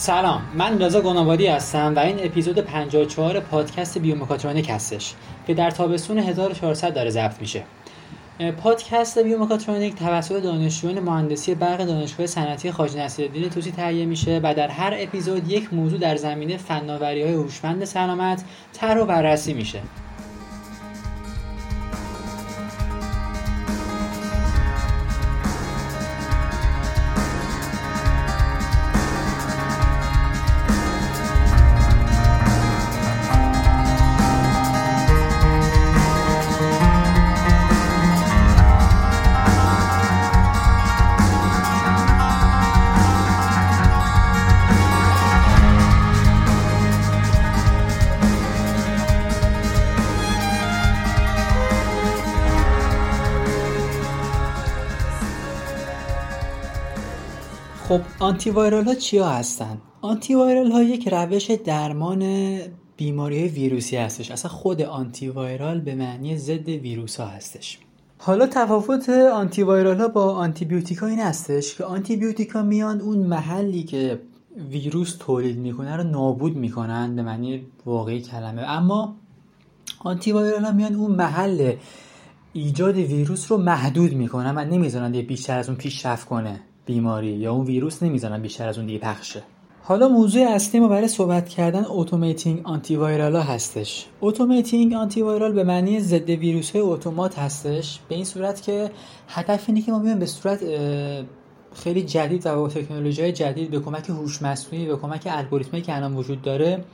سلام من رضا گنابادی هستم و این اپیزود 54 پادکست بیومکاترونیک هستش که در تابستون 1400 داره ضبط میشه. پادکست بیومکاترونیک توسط دانشجویان مهندسی برق دانشگاه صنعتی خواجه نصیرالدین توسی تهیه میشه و در هر اپیزود یک موضوع در زمینه فناوری های هوشمند سلامت طرح و بررسی میشه. خب آنتی وایرال ها چیا هستن؟ آنتی وایرال ها یک روش درمان بیماری ویروسی هستش. اصلا خود آنتی وایرال به معنی ضد ویروس ها هستش. حالا تفاوت آنتی وایرال ها با آنتی بیوتیکا این هستش که آنتی بیوتیکا میان اون محلی که ویروس تولید می‌کنه رو نابود می‌کنن به معنی واقعی کلمه. اما آنتی وایرال ها میان اون محل ایجاد ویروس رو محدود می‌کنن و نمی‌ذارن بیشتر از اون پیشرفت کنه. بیماری یا اون ویروس نمی‌زنن بیشتر از اون دیگه پخشه. حالا موضوع اصلی ما برای صحبت کردن automating antiviral هستش. automating antiviral به معنی ضد ویروس های اتومات هستش. به این صورت که هدف اینه که ما بیایم به صورت خیلی جدید و با تکنولوژی جدید به کمک هوش مصنوعی به کمک الگوریتمی که الان وجود داره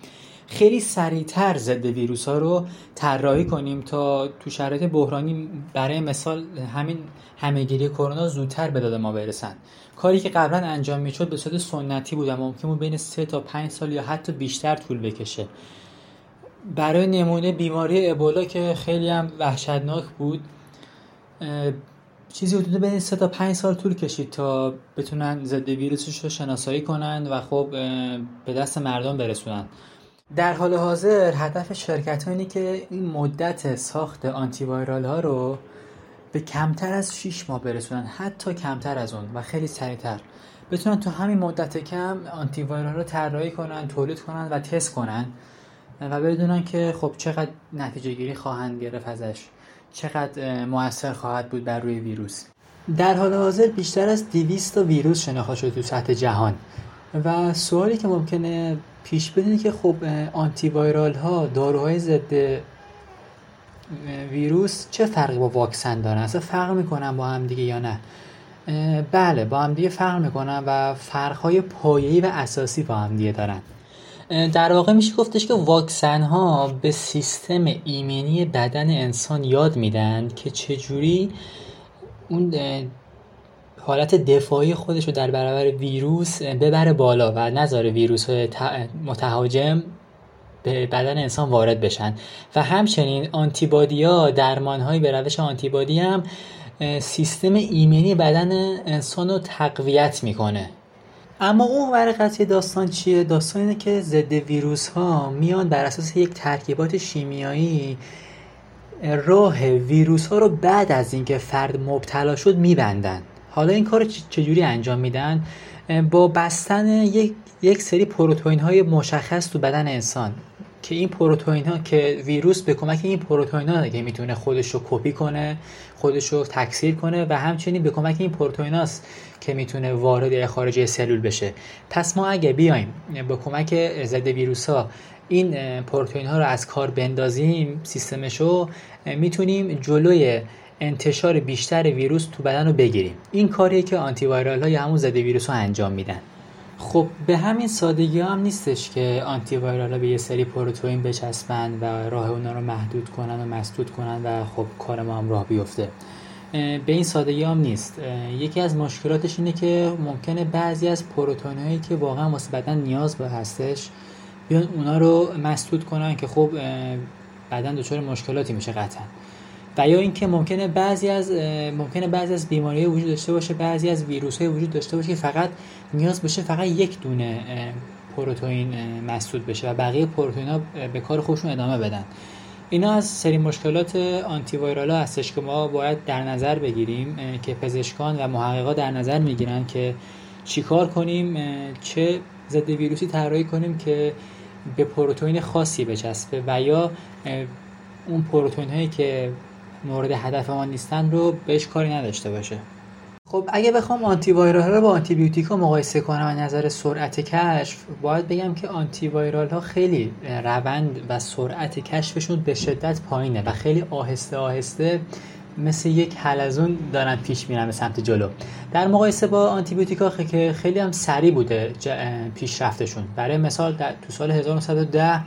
خیلی سریعتر ضد ویروس ها رو طراحی کنیم تا تو شرایط بحرانی برای مثال همین همهگیری کرونا زودتر به داد ما برسن. کاری که قبلا انجام می‌شد به صورت سنتی بود و ممکن بود بین 3 تا 5 سال یا حتی بیشتر طول بکشه. برای نمونه بیماری ابولا که خیلی هم وحشتناک بود چیزی حدود بین 3 تا 5 سال طول کشید تا بتونن ضد ویروسش رو شناسایی کنن و خب به دست مردم برسونن. در حال حاضر هدف شرکت اینه که این مدت ساخت آنتی وایرال ها رو به کمتر از 6 ماه برسونن حتی کمتر از اون و خیلی سریعتر. بتونن تو همین مدت کم آنتی وایرال رو طراحی کنن تولید کنن و تست کنن و بدونن که خب چقدر نتیجه گیری خواهند گرفت ازش چقدر موثر خواهد بود بر روی ویروس. در حال حاضر بیشتر از 200 تا ویروس شناخته شده تو سطح جهان. و سوالی که ممکنه پیش بدینه که خب آنتی وایرال ها داروهای ضد ویروس چه فرقی با واکسن دارن؟ اصلا فرق می‌کنن با هم دیگه یا نه؟ بله با هم دیگه فرق می‌کنن و فرقهای پایه‌ای و اساسی با هم دیگه دارن. در واقع میشه گفتش که واکسن ها به سیستم ایمنی بدن انسان یاد میدن که چجوری اون حالت دفاعی خودش رو در برابر ویروس ببره بالا و نذاره ویروس متهاجم به بدن انسان وارد بشن. و همچنین آنتیبادی ها درمان های به روش آنتیبادی هم سیستم ایمنی بدن انسان رو تقویت می‌کنه. اما اون ور قضیه داستان چیه؟ داستان اینه که ضد ویروس ها میان بر اساس یک ترکیبات شیمیایی راه ویروس ها رو بعد از اینکه فرد مبتلا شد میبندن. حالا این کار چجوری انجام میدن؟ با بستن یک, یک سری پروتئین های مشخص تو بدن انسان که این پروتئین ها که ویروس به کمک این پروتئین ها که می‌تونه خودش رو کپی کنه خودش رو تکثیر کنه و همچنین به کمک این پروتئین هاست که می‌تونه وارد خارج سلول بشه. پس ما اگه بیایم با کمک ضد ویروس ها این پروتئین ها رو از کار بندازیم سیستمشو می‌تونیم جلوی انتشار بیشتر ویروس تو بدن رو بگیریم. این کاریه که آنتی وایرال ها یا همون ضد ویروس ها انجام میدن. خب به همین سادگی هم نیستش که آنتی وایرال ها به یه سری پروتئین بچسبن و راه اونا رو محدود کنن و مسدود کنن و خب کار ما هم راه بیفته. به این سادگی هم نیست. یکی از مشکلاتش اینه که ممکنه بعضی از پروتئین هایی که واقعا واسه بدن نیاز به هستش بیان اونا رو مسدود کنن که خب بدن دچار مشکلاتی میشه قطعا. و یا اینکه ممکنه بعضی از ممکنه بعضی از بیماری وجود داشته باشه بعضی از ویروس های وجود داشته باشه که فقط نیاز بشه فقط یک دونه پروتئین مسدود بشه و بقیه پروتئین ها به کار خودشون ادامه بدن. اینا از سری مشکلات آنتی وایرال ها هستش که ما باید در نظر بگیریم که پزشکان و محققا در نظر می‌گیرن که چیکار کنیم چه ضد ویروسی طراحی کنیم که به پروتئین خاصی بچسبه و یا اون پروتئین هایی که مورد هدف ما نیستن رو بهش کاری نداشته باشه. خب اگه بخوام آنتی وایرال رو با آنتی بیوتیک مقایسه کنم از نظر سرعت کشف باید بگم که آنتی وایرال ها خیلی روند و سرعت کشفشون به شدت پایینه و خیلی آهسته آهسته مثل یک حلزون دارن پیش میرن به سمت جلو. در مقایسه با آنتی بیوتیکا که خیلی هم سریع بوده پیشرفتشون. برای مثال در تو سال 1910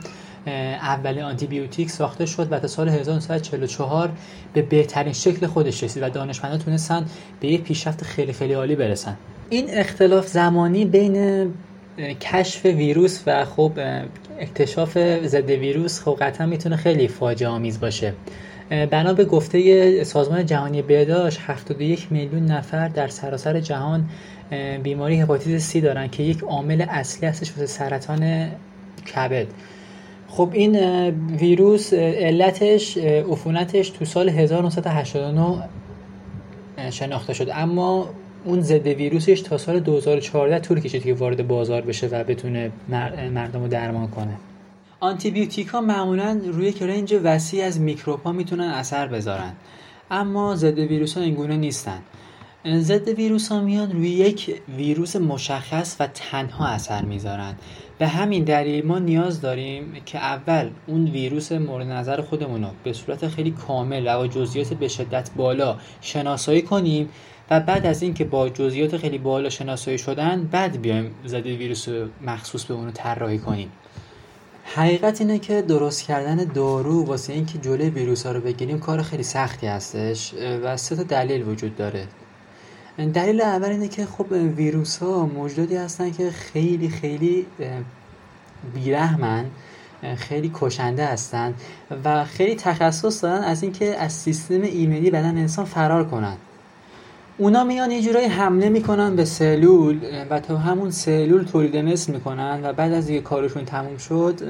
اولین آنتی بیوتیک ساخته شد و تا سال 1944 به بهترین شکل خودش رسید و دانشمندان تونستن به یک پیشرفت خیلی خیلی عالی برسن. این اختلاف زمانی بین کشف ویروس و خب اکتشاف ضد ویروس خب قطعا می‌تونه خیلی فاجعه آمیز باشه. بنا به گفته سازمان جهانی بهداشت 71 میلیون نفر در سراسر جهان بیماری هپاتیت سی دارن که یک عامل اصلی هستش واسه سرطان کبد. خب این ویروس علتش عفونتش تو سال 1989 شناخته شد. اما اون ضد ویروسش تا سال 2014 طول کشید که وارد بازار بشه و بتونه مردم رو درمان کنه. آنتی بیوتیک ها معمولا روی یک رنج وسیع از میکروب ها می‌تونن اثر بذارن. اما ضد ویروس ها اینگونه نیستن. ضد ویروس ها میان روی یک ویروس مشخص و تنها اثر می‌ذارن. به همین دلیل ما نیاز داریم که اول اون ویروس مورد نظر خودمون رو به صورت خیلی کامل و جزئیات به شدت بالا شناسایی کنیم و بعد از اینکه با جزئیات خیلی بالا شناسایی شدن بعد بیایم ضد ویروس مخصوص به اون طراحی کنیم. حقیقت اینه که درست کردن دارو واسه اینکه جلوی ویروس ها رو بگیریم کار خیلی سختی هستش و سه تا دلیل وجود داره. دلیل اول اینه که خب ویروس ها موجوداتی هستن که خیلی خیلی بیرحمن خیلی کشنده هستن و خیلی تخصص دارن از اینکه از سیستم ایمنی بدن انسان فرار کنن. اونا میان یه جورایی حمله می‌کنن به سلول و تا همون سلول تولید مثل می‌کنن و بعد از اینکه کارشون تموم شد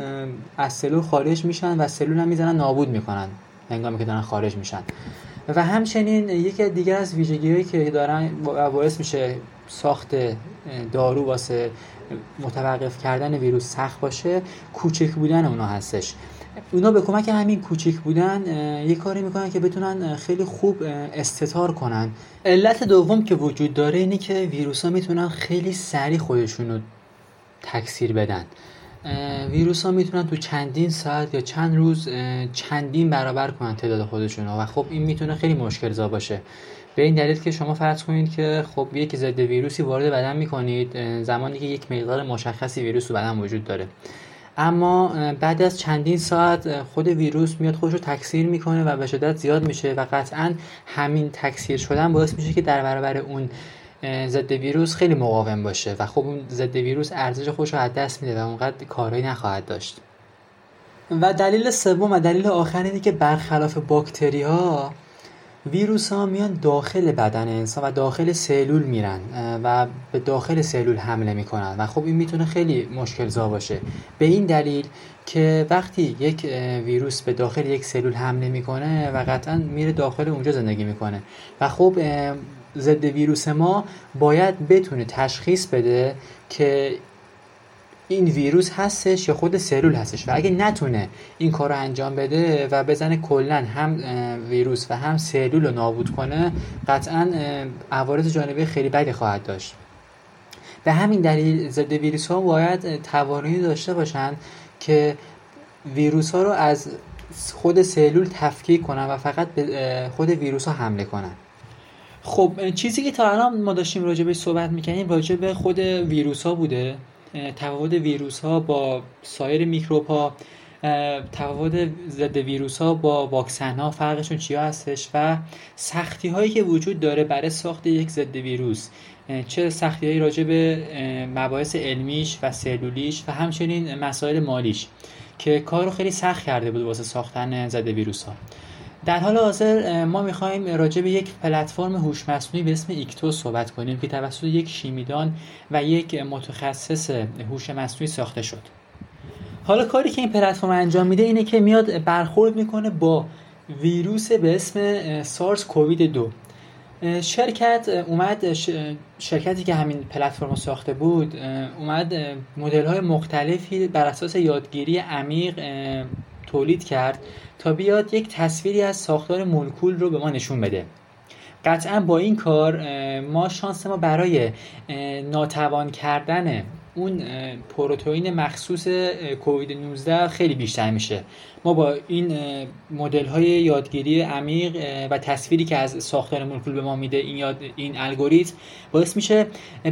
از سلول خارج میشن و سلول هم می‌زنن نابود می‌کنن. هنگامی که دارن خارج میشن. و همچنین یکی دیگر از ویژگی که دارن باعث میشه ساخت دارو واسه متوقف کردن ویروس سخت باشه کوچک بودن اونا هستش. اونا به کمک همین کوچیک بودن یه کاری می‌کنن که بتونن خیلی خوب استتار کنن. علت دوم که وجود داره اینه که ویروس ها می‌تونن خیلی سریع خودشون رو تکثیر بدن. ویروس ها می‌تونن تو چندین ساعت یا چند روز چندین برابر کنن تعداد خودشون و خب این می‌تونه خیلی مشکل زا باشه. به این دلیل که شما فرض کنید که خب یک ضد ویروسی وارد بدن می‌کنید زمانی که یک مقدار مشخصی ویروس تو بدن وجود داره. اما بعد از چندین ساعت خود ویروس میاد خودش رو تکثیر می‌کنه و به شدت زیاد میشه و قطعا همین تکثیر شدن باعث میشه که در برابر اون ضد ویروس خیلی مقاوم باشه و خب اون ضد ویروس ارزش خودش رو از دست میده و اونقدر کارایی نخواهد داشت. و دلیل سوم و دلیل آخر اینه که برخلاف باکتری ها ویروس ها میان داخل بدن انسان و داخل سلول میرن و به داخل سلول حمله می‌کنن و خب این می‌تونه خیلی مشکل زا باشه. به این دلیل که وقتی یک ویروس به داخل یک سلول حمله می‌کنه و قطعا میره داخل اونجا زندگی می‌کنه. و خب ضد ویروس ما باید بتونه تشخیص بده که این ویروس هستش یا خود سلول هستش. و اگه نتونه این کار رو انجام بده و بزنه کلا هم ویروس و هم سلول رو نابود کنه قطعا عوارض جانبی خیلی بدی خواهد داشت. به همین دلیل ضد ویروس ها باید توانایی داشته باشند که ویروس ها رو از خود سلول تفکیک کنن و فقط به خود ویروس ها حمله کنن. خب چیزی که تا الان ما داشتیم راجع به صحبت می‌کنیم راجع به خود ویروس ها بوده تفاوت ویروس ها با سایر میکروب ها تفاوت ضد ویروس ها با واکسن ها فرقشون چیا هستش و سختی هایی که وجود داره برای ساخت یک ضد ویروس. چه سختی هایی راجع به مباحث علمیش و سلولیش و همچنین مسائل مالیش که کار رو خیلی سخت کرده بود واسه ساختن ضد ویروس ها در حال حاضر ما می‌خوایم راجع به یک پلتفرم هوش مصنوعی به اسم ایکتو صحبت کنیم که توسط یک شیمیدان و یک متخصص هوش مصنوعی ساخته شد. حالا کاری که این پلتفرم انجام میده اینه که میاد برخورد می‌کنه با ویروس به اسم سارس کووید 2 شرکت اومد شرکتی که همین پلتفرم ساخته بود اومد مدل های مختلفی بر اساس یادگیری عمیق تولید کرد تا بیاد یک تصویری از ساختار مولکول رو به ما نشون بده. قطعا با این کار ما شانس ما برای ناتوان کردن اون پروتئین مخصوص کووید 19 خیلی بیشتر میشه. ما با این مدل های یادگیری عمیق و تصویری که از ساختار مولکول به ما میده این یاد این الگوریتم باعث میشه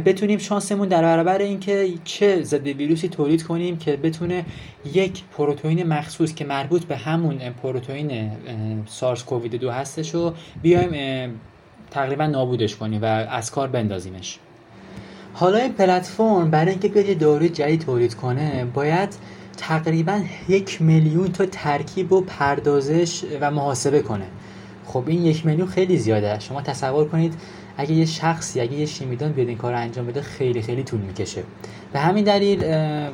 بتونیم شانسمون در برابر اینکه چه ضد ویروسی تولید کنیم که بتونه یک پروتئین مخصوص که مربوط به همون پروتئین سارس کووید 2 هستش رو بیایم تقریبا نابودش کنیم و از کار بندازیمش. حالا این پلتفرم برای اینکه بیاد یه داروی جدید تولید کنه باید تقریبا یک میلیون تا ترکیب و پردازش و محاسبه کنه. خب این یک میلیون خیلی زیاده. شما تصور کنید اگه یه شخصی اگه یه شیمیدان بیاد این کار رو انجام بده خیلی خیلی طول می‌کشه. به همین دلیل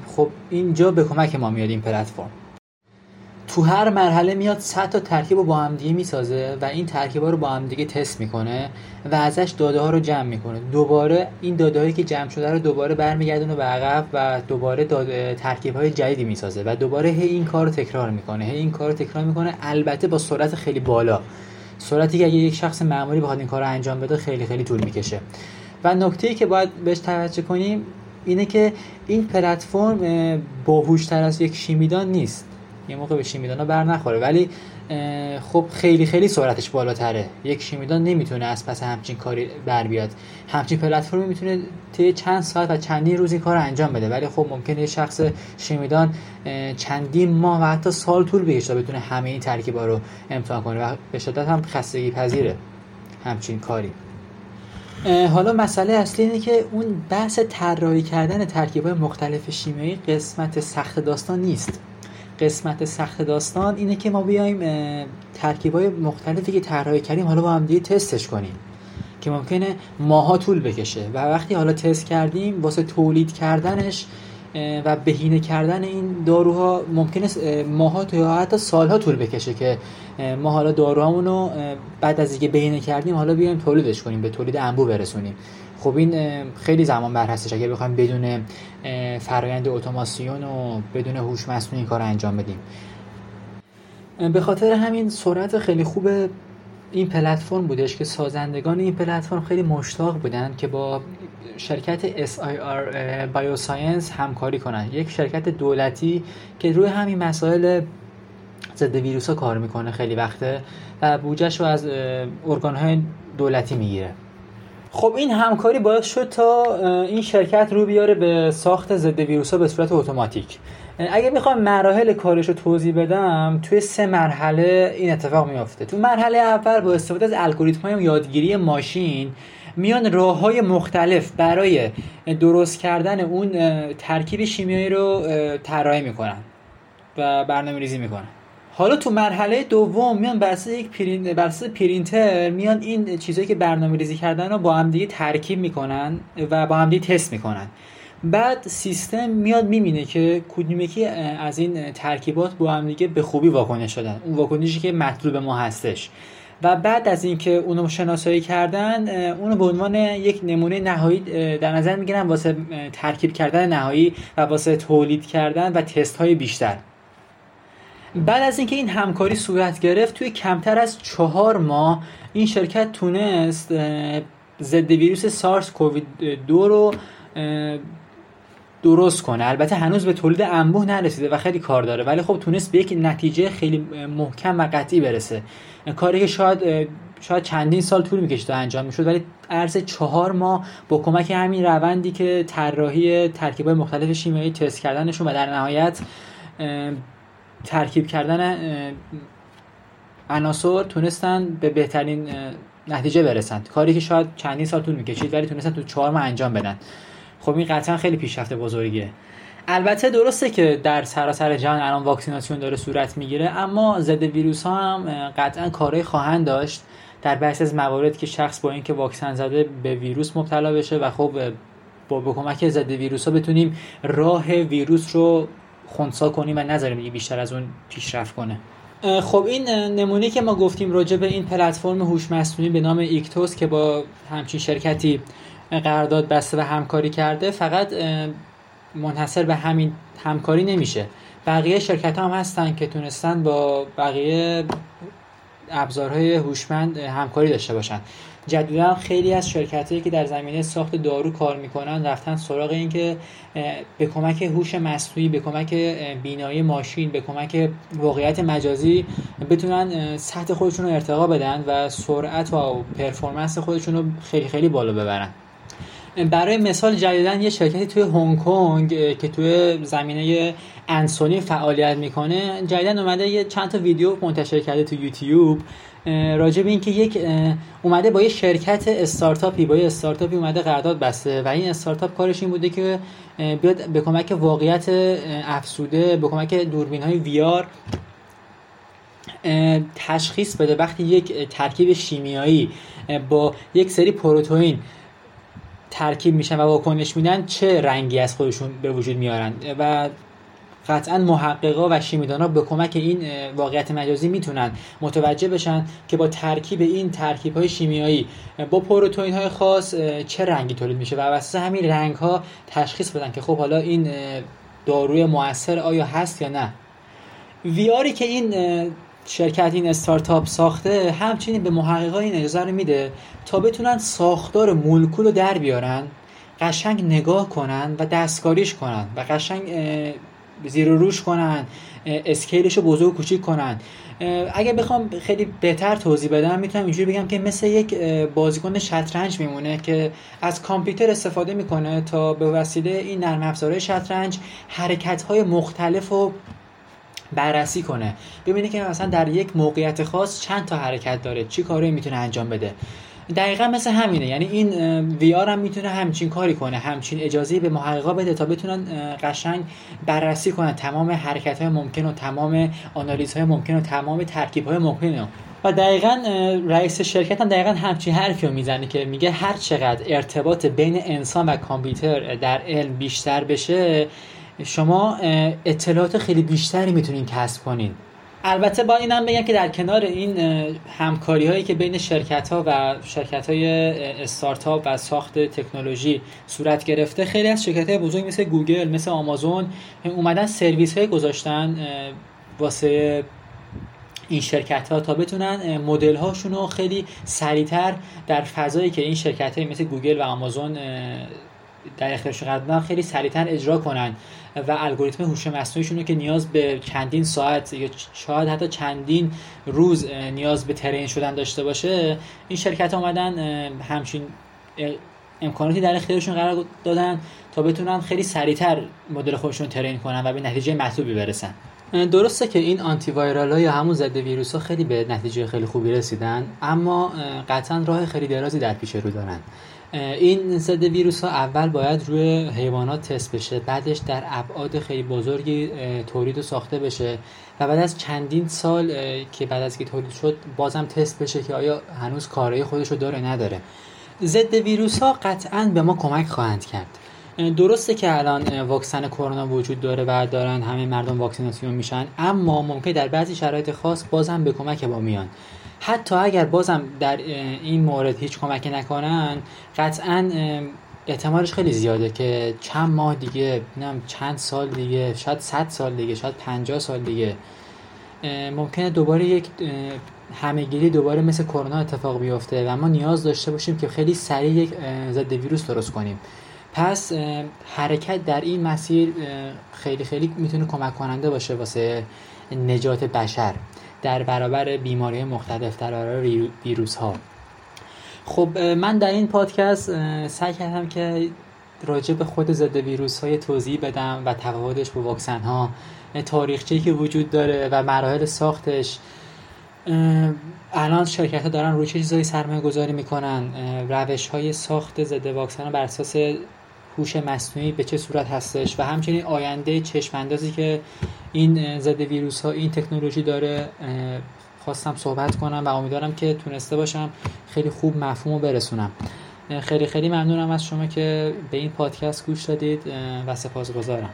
خب اینجا به کمک ما میاد این پلتفرم. تو هر مرحله میاد 100 تا ترکیب رو با هم دیگه می‌سازه و این ترکیب ها رو با هم دیگه تست می‌کنه و ازش داده ها رو جمع می‌کنه. دوباره این داده هایی که جمع شده رو دوباره برمیگردونه به عقب و دوباره ترکیب های جدیدی می‌سازه و دوباره هی این کار رو تکرار می‌کنه. هی این کار رو تکرار می‌کنه. البته با سرعت خیلی بالا. سرعتی که اگه یک شخص معمولی بخواد این کار رو انجام بده خیلی خیلی طول می‌کشه. و نکته که باید بهش توجه کنیم اینه که این پلتفرم باهوشتر از یک شیمیدان نیست. یه موقع به شیمیدان بر نخوره. ولی خب خیلی خیلی سرعتش بالاتره. یک شیمیدان نمی‌تونه از پس همچین کاری بر بیاد. همچین پلتفرمی می‌تونه طی چند ساعت و چندین روز این کار انجام بده. ولی خب ممکنه یه شخص شیمیدان چندین ماه و حتی سال طول بکشه تا بتونه همه این ترکیبا رو امتحان کنه و به شدت هم خستگی پذیره همچین کاری. حالا مسئله اصلی اینه که اون بحث طراحی کردن ترکیب‌های مختلف شیمیایی قسمت سخت داستان نیست. قسمت سخت داستان اینه که ما بیایم ترکیبای مختلفی که طراحی کردیم حالا با هم دیگه تستش کنیم که ممکنه ماها طول بکشه. و وقتی حالا تست کردیم واسه تولید کردنش و بهینه کردن این داروها ممکنه ماها یا حتی سالها طول بکشه که ما حالا داروهامون رو بعد از اینکه بهینه کردیم حالا بیایم تولیدش کنیم به تولید انبو برسونیم. خب این خیلی زمان بر هستش. اگه بخوایم بدون فرایند اتوماسیون و بدون هوش مصنوعی این کار انجام بدیم. به خاطر همین سرعت خیلی خوب این بودش که سازندگان این پلتفرم خیلی مشتاق بودن که با شرکت SIR Bioscience همکاری کنن. یک شرکت دولتی که روی همین مسائل ضد ویروس ها کار می‌کنه خیلی وقته و بودجهش رو از ارگان های دولتی می‌گیره. خب این همکاری باعث شد تا این شرکت رو بیاره به ساخت ضد ویروس ها به صورت اتوماتیک. اگه می‌خوام مراحل کارش رو توضیح بدم توی سه مرحله این اتفاق میافته. تو مرحله اول با استفاده از الگوریتم های یادگیری ماشین میان راه های مختلف برای درست کردن اون ترکیب شیمیایی رو طراحی می‌کنن و برنامه ریزی می‌کنن. حالا تو مرحله دوم میان بر یک پرین... بر پرینتر میان این چیزهایی که برنامه ریزی کردن رو با هم دیگه ترکیب می‌کنن و با هم دیگه تست می‌کنن. بعد سیستم میاد می‌بینه که کدوم یکی از این ترکیبات با هم دیگه به خوبی واکنش شدن اون واکنشی که مطلوب ما هستش. و بعد از اینکه اونو شناسایی کردن اونو به عنوان یک نمونه نهایی در نظر می‌گیرن واسه ترکیب کردن نهایی و واسه تولید کردن و تست های بیشتر. بعد از اینکه این همکاری صورت گرفت توی کمتر از چهار ماه این شرکت تونست ضد ویروس سارس کووید دو رو درست کنه. البته هنوز به تولید انبوه نرسیده و خیلی کار داره. ولی خب تونست به یک نتیجه خیلی محکم و قطعی برسه. کاری که شاید شاید چندین سال طول می‌کشید تا انجام می‌شد ولی عرض چهار ماه با کمک همین روندی که طراحی ترکیبای مختلف شیمیایی تست کردنشون و در نهایت ترکیب کردن عناصر تونستن به بهترین نتیجه برسن. کاری که شاید چندین سال طول می‌کشید ولی تونستن تو چهار ماه انجام بدن. خب این قطعا خیلی پیشرفت بزرگیه. البته درسته که در سراسر جهان الان واکسیناسیون داره صورت می‌گیره اما ضد ویروس ها هم قطعا کارهای خواهند داشت در بحث از موارد که شخص با اینکه واکسن زده به ویروس مبتلا بشه و خب با به کمک ضد ویروس ها بتونیم راه ویروس رو خونسا کنیم و نذاریم بیشتر از اون پیشرفت کنه. خب این نمونه که ما گفتیم راجع به این پلتفرم هوش مصنوعی به نام ایکتوس که با همچین شرکتی قرارداد بسته و همکاری کرده فقط منحصر به همین همکاری نمیشه. بقیه شرکت هم هستن که تونستن با بقیه ابزارهای هوشمند همکاری داشته باشن. جدودا خیلی از شرکت که در زمینه ساخت دارو کار می‌کنن رفتن سراغ این که به کمک هوش مصنوعی به کمک بینایی ماشین به کمک واقعیت مجازی بتونن سطح خودشون رو ارتقا بدن و سرعت و پرفورمنس خودشون رو خیلی خیلی بالا ببرن. برای مثال جدیدن یه شرکتی توی هنگ کنگ که توی زمینه انسونی فعالیت می‌کنه جدیدن اومده یه چند تا ویدیو منتشر کرده تو یوتیوب. راجع به اینکه یک اومده با یه شرکت استارتاپی با یه استارتاپی اومده قرارداد بسته و این استارتاپ کارش این بوده که بیاد به کمک واقعیت افسوده به کمک دوربین های ویار تشخیص بده وقتی یک ترکیب شیمیایی با یک سری پروتئین ترکیب میشن و واکنش میدن چه رنگی از خودشون به وجود میارن؟ و قطعا محققا و شیمیدانا به کمک این واقعیت مجازی می‌تونن متوجه بشن که با ترکیب این ترکیب های شیمیایی با پروتئین های خاص چه رنگی تولید میشه؟ و واسه همین رنگ ها تشخیص بدن که خب حالا این داروی موثر آیا هست یا نه. ویاری که این شرکت این استارتاپ ساخته همچنین به محققا این اجازه رو میده تا بتونن ساختار مولکول رو در بیارن قشنگ نگاه کنن و دستکاریش کنن و قشنگ زیر و روش کنن اسکیلش رو بزرگ و کوچیک کنن. اگه بخوام خیلی بهتر توضیح بدم می‌تونم اینجوری بگم که مثل یک بازیکن شطرنج میمونه که از کامپیوتر استفاده می‌کنه تا به وسیله این نرم افزارهای شطرنج حرکت های مختلف و بررسی کنه. ببینه که مثلا در یک موقعیت خاص چند تا حرکت داره چی کاری می‌تونه انجام بده. دقیقا مثل همینه. یعنی این وی آر هم می‌تونه همچین کاری کنه همچین اجازه به محققا بده تا بتونن قشنگ بررسی کنن تمام حرکت های ممکن و تمام آنالیز های ممکن و تمام ترکیب های ممکن و دقیقا رئیس شرکت هم دقیقا همچین حرفی رو می‌زنه که میگه هر چقدر ارتباط بین انسان و کامپیوتر در علم بیشتر بشه شما اطلاعات خیلی بیشتری می‌تونین کسب کنین. البته با اینم بگم که در کنار این همکاری هایی که بین شرکت ها و شرکت های استارتاپ و ساخت تکنولوژی صورت گرفته خیلی از شرکت های بزرگ مثل گوگل مثل آمازون اومدن سرویس های گذاشتن واسه این شرکت ها تا بتونن مدل هاشون رو خیلی سریعتر در فضایی که این شرکت های مثل گوگل و آمازون در اختیارشون قرار خیلی سریعتر اجرا کنن. و الگوریتم هوش مصنوعیشون که نیاز به چندین ساعت یا شاید حتی چندین روز نیاز به ترین شدن داشته باشه این شرکت اومدن همچین امکاناتی در اختیارشون قرار دادن تا بتونن خیلی سریعتر مدل خودشون ترین کنن و به نتیجه مطلوبی برسن. درسته که این آنتی وایرال ها یا همون ضد ویروس ها خیلی به نتیجه خیلی خوبی رسیدن اما قطعا راه خیلی درازی در پیش رو دارن. این ضد ویروس ها اول باید روی حیوانات تست بشه بعدش در ابعاد خیلی بزرگی تولید و ساخته بشه و بعد از چندین سال که بعد از که تولید شد بازم تست بشه که آیا هنوز کارایی خودش رو داره نداره. ضد ویروس ها قطعا به ما کمک خواهند کرد. درسته که الان واکسن کرونا وجود داره و دارن همه مردم واکسیناسیون میشن اما ممکن در بعضی شرایط خاص بازم به کمک ما میان. حتی اگر بازم در این مورد هیچ کمکی نکنن قطعا احتمالش خیلی زیاده که چند ماه دیگه نم چند سال دیگه شاید 100 سال دیگه شاید 50 سال دیگه ممکنه دوباره یک همهگیری دوباره مثل کرونا اتفاق بیفته و ما نیاز داشته باشیم که خیلی سریع یک ضد ویروس درست کنیم. پس حرکت در این مسیر خیلی خیلی می‌تونه کمک کننده باشه واسه نجات بشر. در برابر بیماری مختلف در برابر ویروس ها خب من در این پادکست سعی کردم که راجع به خود ضد ویروس های توضیح بدم و تفاوتش با واکسن ها تاریخچه‌ای که وجود داره و مراحل ساختش. الان شرکت ها دارن روی چه چیزایی سرمایه گذاری می‌کنن؟ روش های ساخت ضد واکسن بر اساس هوش مصنوعی به چه صورت هستش؟ و همچنین آینده چشم که این ضد ویروس ها این تکنولوژی داره خواستم صحبت کنم و امیدوارم که تونسته باشم خیلی خوب مفهوم رو برسونم خیلی خیلی ممنونم از شما که به این پادکست گوش دادید و سپاسگزارم.